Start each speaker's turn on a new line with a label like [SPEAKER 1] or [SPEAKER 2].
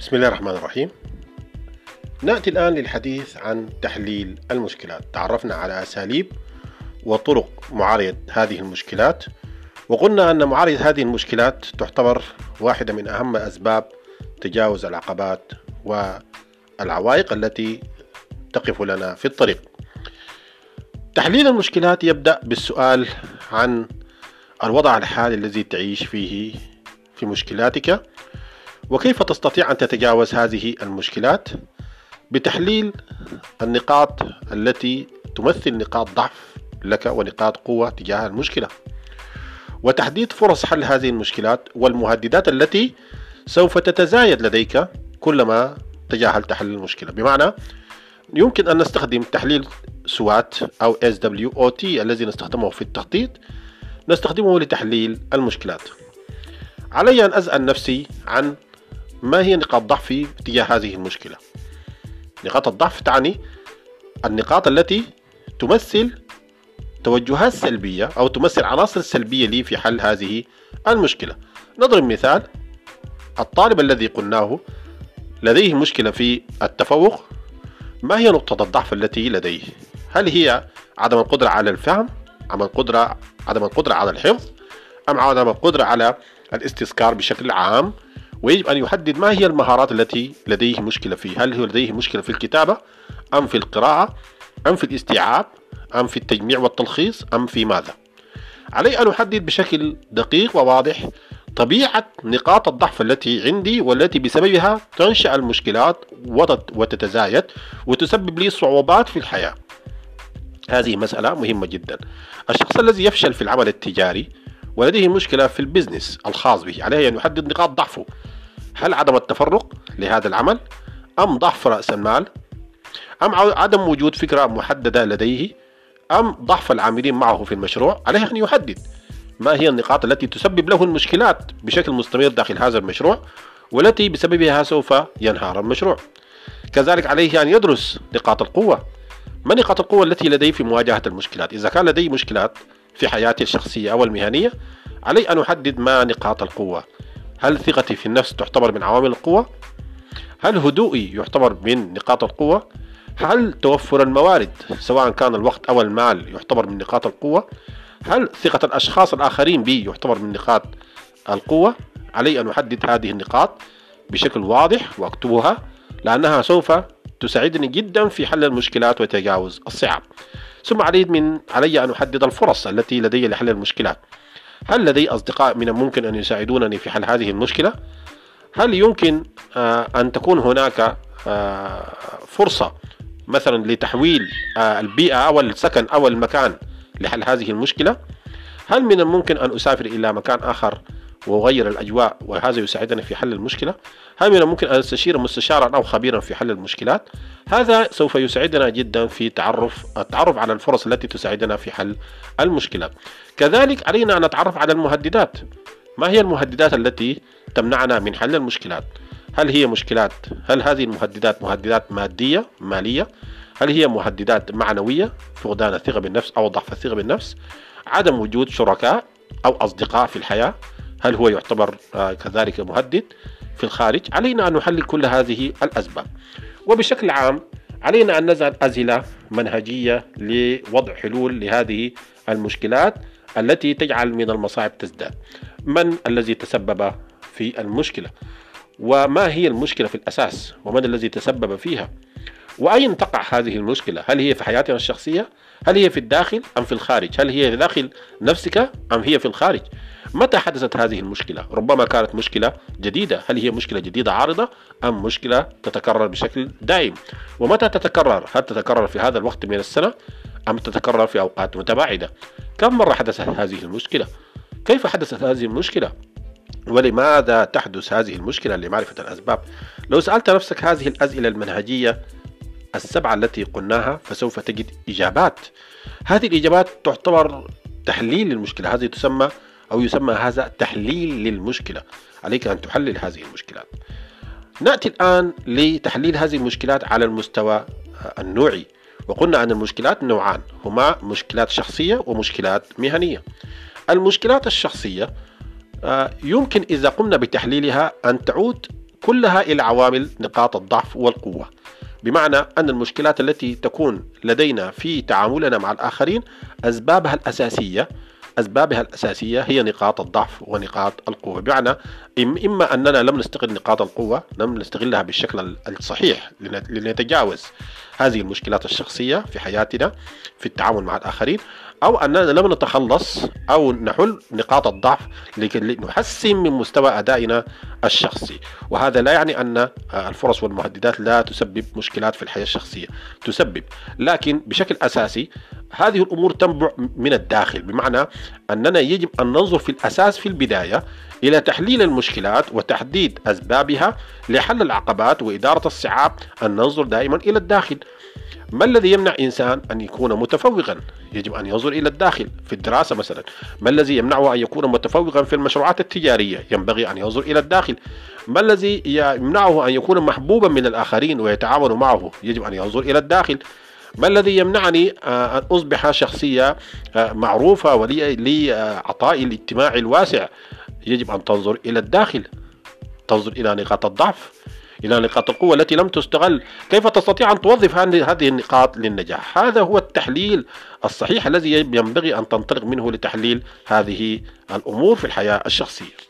[SPEAKER 1] بسم الله الرحمن الرحيم. نأتي الآن للحديث عن تحليل المشكلات. تعرفنا على أساليب وطرق معالجة هذه المشكلات وقلنا أن معالجة هذه المشكلات تعتبر واحدة من أهم أسباب تجاوز العقبات والعوائق التي تقف لنا في الطريق. تحليل المشكلات يبدأ بالسؤال عن الوضع الحالي الذي تعيش فيه في مشكلاتك. وكيف تستطيع أن تتجاوز هذه المشكلات بتحليل النقاط التي تمثل نقاط ضعف لك ونقاط قوة تجاه المشكلة؟ وتحديد فرص حل هذه المشكلات والمهددات التي سوف تتزايد لديك كلما تجاهلت حل المشكلة. بمعنى يمكن أن نستخدم تحليل سوات أو SWOT الذي نستخدمه في التخطيط نستخدمه لتحليل المشكلات. علي أن أسأل نفسي عن ما هي نقاط ضعفي تجاه هذه المشكلة؟ نقاط الضعف تعني النقاط التي تمثل توجهات سلبية أو تمثل عناصر سلبية لي في حل هذه المشكلة. نضرب مثال الطالب الذي قلناه لديه مشكلة في التفوق. ما هي نقطة الضعف التي لديه؟ هل هي عدم القدرة على الفهم؟ عدم القدرة عدم القدرة على الحفظ؟ أم عدم القدرة على الاستذكار بشكل عام؟ ويجب أن يحدد ما هي المهارات التي لديه مشكلة فيه. هل هو لديه مشكلة في الكتابة أم في القراءة أم في الاستيعاب أم في التجميع والتلخيص أم في ماذا؟ علي أن أحدد بشكل دقيق وواضح طبيعة نقاط الضعف التي عندي والتي بسببها تنشأ المشكلات وتتزايد وتسبب لي صعوبات في الحياة. هذه مسألة مهمة جدا. الشخص الذي يفشل في العمل التجاري ولديه مشكلة في البزنس الخاص به عليه أن يحدد نقاط ضعفه. هل عدم التفرق لهذا العمل أم ضعف رأس المال؟ أم عدم وجود فكرة محددة لديه؟ أم ضعف العاملين معه في المشروع؟ عليه أن يحدد ما هي النقاط التي تسبب له المشكلات بشكل مستمر داخل هذا المشروع والتي بسببها سوف ينهار المشروع. كذلك عليه أن يدرس نقاط القوة. ما نقاط القوة التي لديه في مواجهة المشكلات؟ إذا كان لديه مشكلات في حياتي الشخصية أو المهنية علي أن أحدد ما نقاط القوة. هل ثقتي في النفس تعتبر من عوامل القوة؟ هل هدوئي يعتبر من نقاط القوة؟ هل توفر الموارد سواء كان الوقت أو المال يعتبر من نقاط القوة؟ هل ثقة الأشخاص الآخرين بي يعتبر من نقاط القوة؟ علي أن أحدد هذه النقاط بشكل واضح وأكتبها لأنها سوف تساعدني جدا في حل المشكلات وتجاوز الصعاب ثم علي من علي أن أحدد الفرص التي لدي لحل المشكلات هل لدي أصدقاء من الممكن أن يساعدونني في حل هذه المشكلة؟ هل يمكن آه، أن تكون هناك آه، فرصة مثلا لتحويل آه، البيئة أو السكن أو المكان لحل هذه المشكلة؟ هل من الممكن أن أسافر إلى مكان آخر وأغير الأجواء وهذا يساعدني في حل المشكلة. هل من الممكن أن أستشير مستشارا أو خبيرا في حل المشكلات. هذا سوف يساعدنا جدا في تعرف التعرف على الفرص التي تساعدنا في حل المشكلات. كذلك علينا أن نتعرف على المهددات. ما هي المهددات التي تمنعنا من حل المشكلات؟ هل هي مشكلات هل هذه المهددات مهددات مادية مالية؟ هل هي مهددات معنوية فقدان الثقة بالنفس أو ضعف الثقة بالنفس؟ عدم وجود شركاء أو أصدقاء في الحياة؟ هل هو يعتبر آه، كذلك مهدد في الخارج؟ علينا أن نحلل كل هذه الأسباب. وبشكل عام علينا أن نزعل أزلة منهجية لوضع حلول لهذه المشكلات التي تجعل من المصاعب تزداد. من الذي تسبب في المشكلة؟ وما هي المشكلة في الأساس؟ ومن الذي تسبب فيها؟ وأين تقع هذه المشكلة؟ هل هي في حياتنا الشخصية؟ هل هي في الداخل أم في الخارج؟ هل هي داخل نفسك أم هي في الخارج؟ متى حدثت هذه المشكلة؟ ربما كانت مشكلة جديدة. هل هي مشكلة جديدة عارضة أم مشكلة تتكرر بشكل دائم؟ ومتى تتكرر؟ هل تتكرر في هذا الوقت من السنة أم تتكرر في أوقات متباعدة؟ كم مرة حدثت هذه المشكلة؟ كيف حدثت هذه المشكلة؟ ولماذا تحدث هذه المشكلة لمعرفة الأسباب؟ لو سألت نفسك هذه الأسئلة المنهجية السبعة التي قلناها فسوف تجد إجابات. هذه الإجابات تعتبر تحليل للمشكلة. هذه تسمى أو يسمى هذا تحليل للمشكلة. عليك أن تحلل هذه المشكلات. نأتي الآن لتحليل هذه المشكلات على المستوى النوعي. وقلنا أن المشكلات نوعان. هما مشكلات شخصية ومشكلات مهنية. المشكلات الشخصية آه، يمكن إذا قمنا بتحليلها أن تعود كلها إلى عوامل نقاط الضعف والقوة. بمعنى أن المشكلات التي تكون لدينا في تعاملنا مع الآخرين أسبابها الأساسية أسبابها الأساسية هي نقاط الضعف ونقاط القوة. بمعنى إما أننا لم نستغل نقاط القوة لم نستغلها بالشكل الصحيح لنتجاوز هذه المشكلات الشخصية في حياتنا في التعامل مع الآخرين أو أننا لم نتخلص أو نحل نقاط الضعف لكي نحسن من مستوى أدائنا الشخصي. وهذا لا يعني أن الفرص والمهددات لا تسبب مشكلات في الحياة الشخصية. تسبب. لكن بشكل أساسي هذه الأمور تنبع من الداخل بمعنى أننا يجب أن ننظر في الأساس في البداية إلى تحليل المشكلات وتحديد أسبابها لحل العقبات وإدارة الصعاب أن ننظر دائما إلى الداخل. ما الذي يمنع إنسان أن يكون متفوقا؟ يجب أن ينظر إلى الداخل في الدراسة مثلا. ما الذي يمنعه أن يكون متفوقا في المشروعات التجارية؟ ينبغي أن ينظر إلى الداخل. ما الذي يمنعه أن يكون محبوبا من الآخرين ويتعاون معه؟ يجب أن ينظر إلى الداخل. ما الذي يمنعني آه، أن أصبح شخصية آه، معروفة ولي عطائي الاجتماعي الواسع. يجب أن تنظر إلى الداخل. تنظر إلى نقاط الضعف إلى نقاط القوة التي لم تستغل. كيف تستطيع أن توظف هذه النقاط للنجاح؟ هذا هو التحليل الصحيح الذي ينبغي أن تنطلق منه لتحليل هذه الأمور في الحياة الشخصية.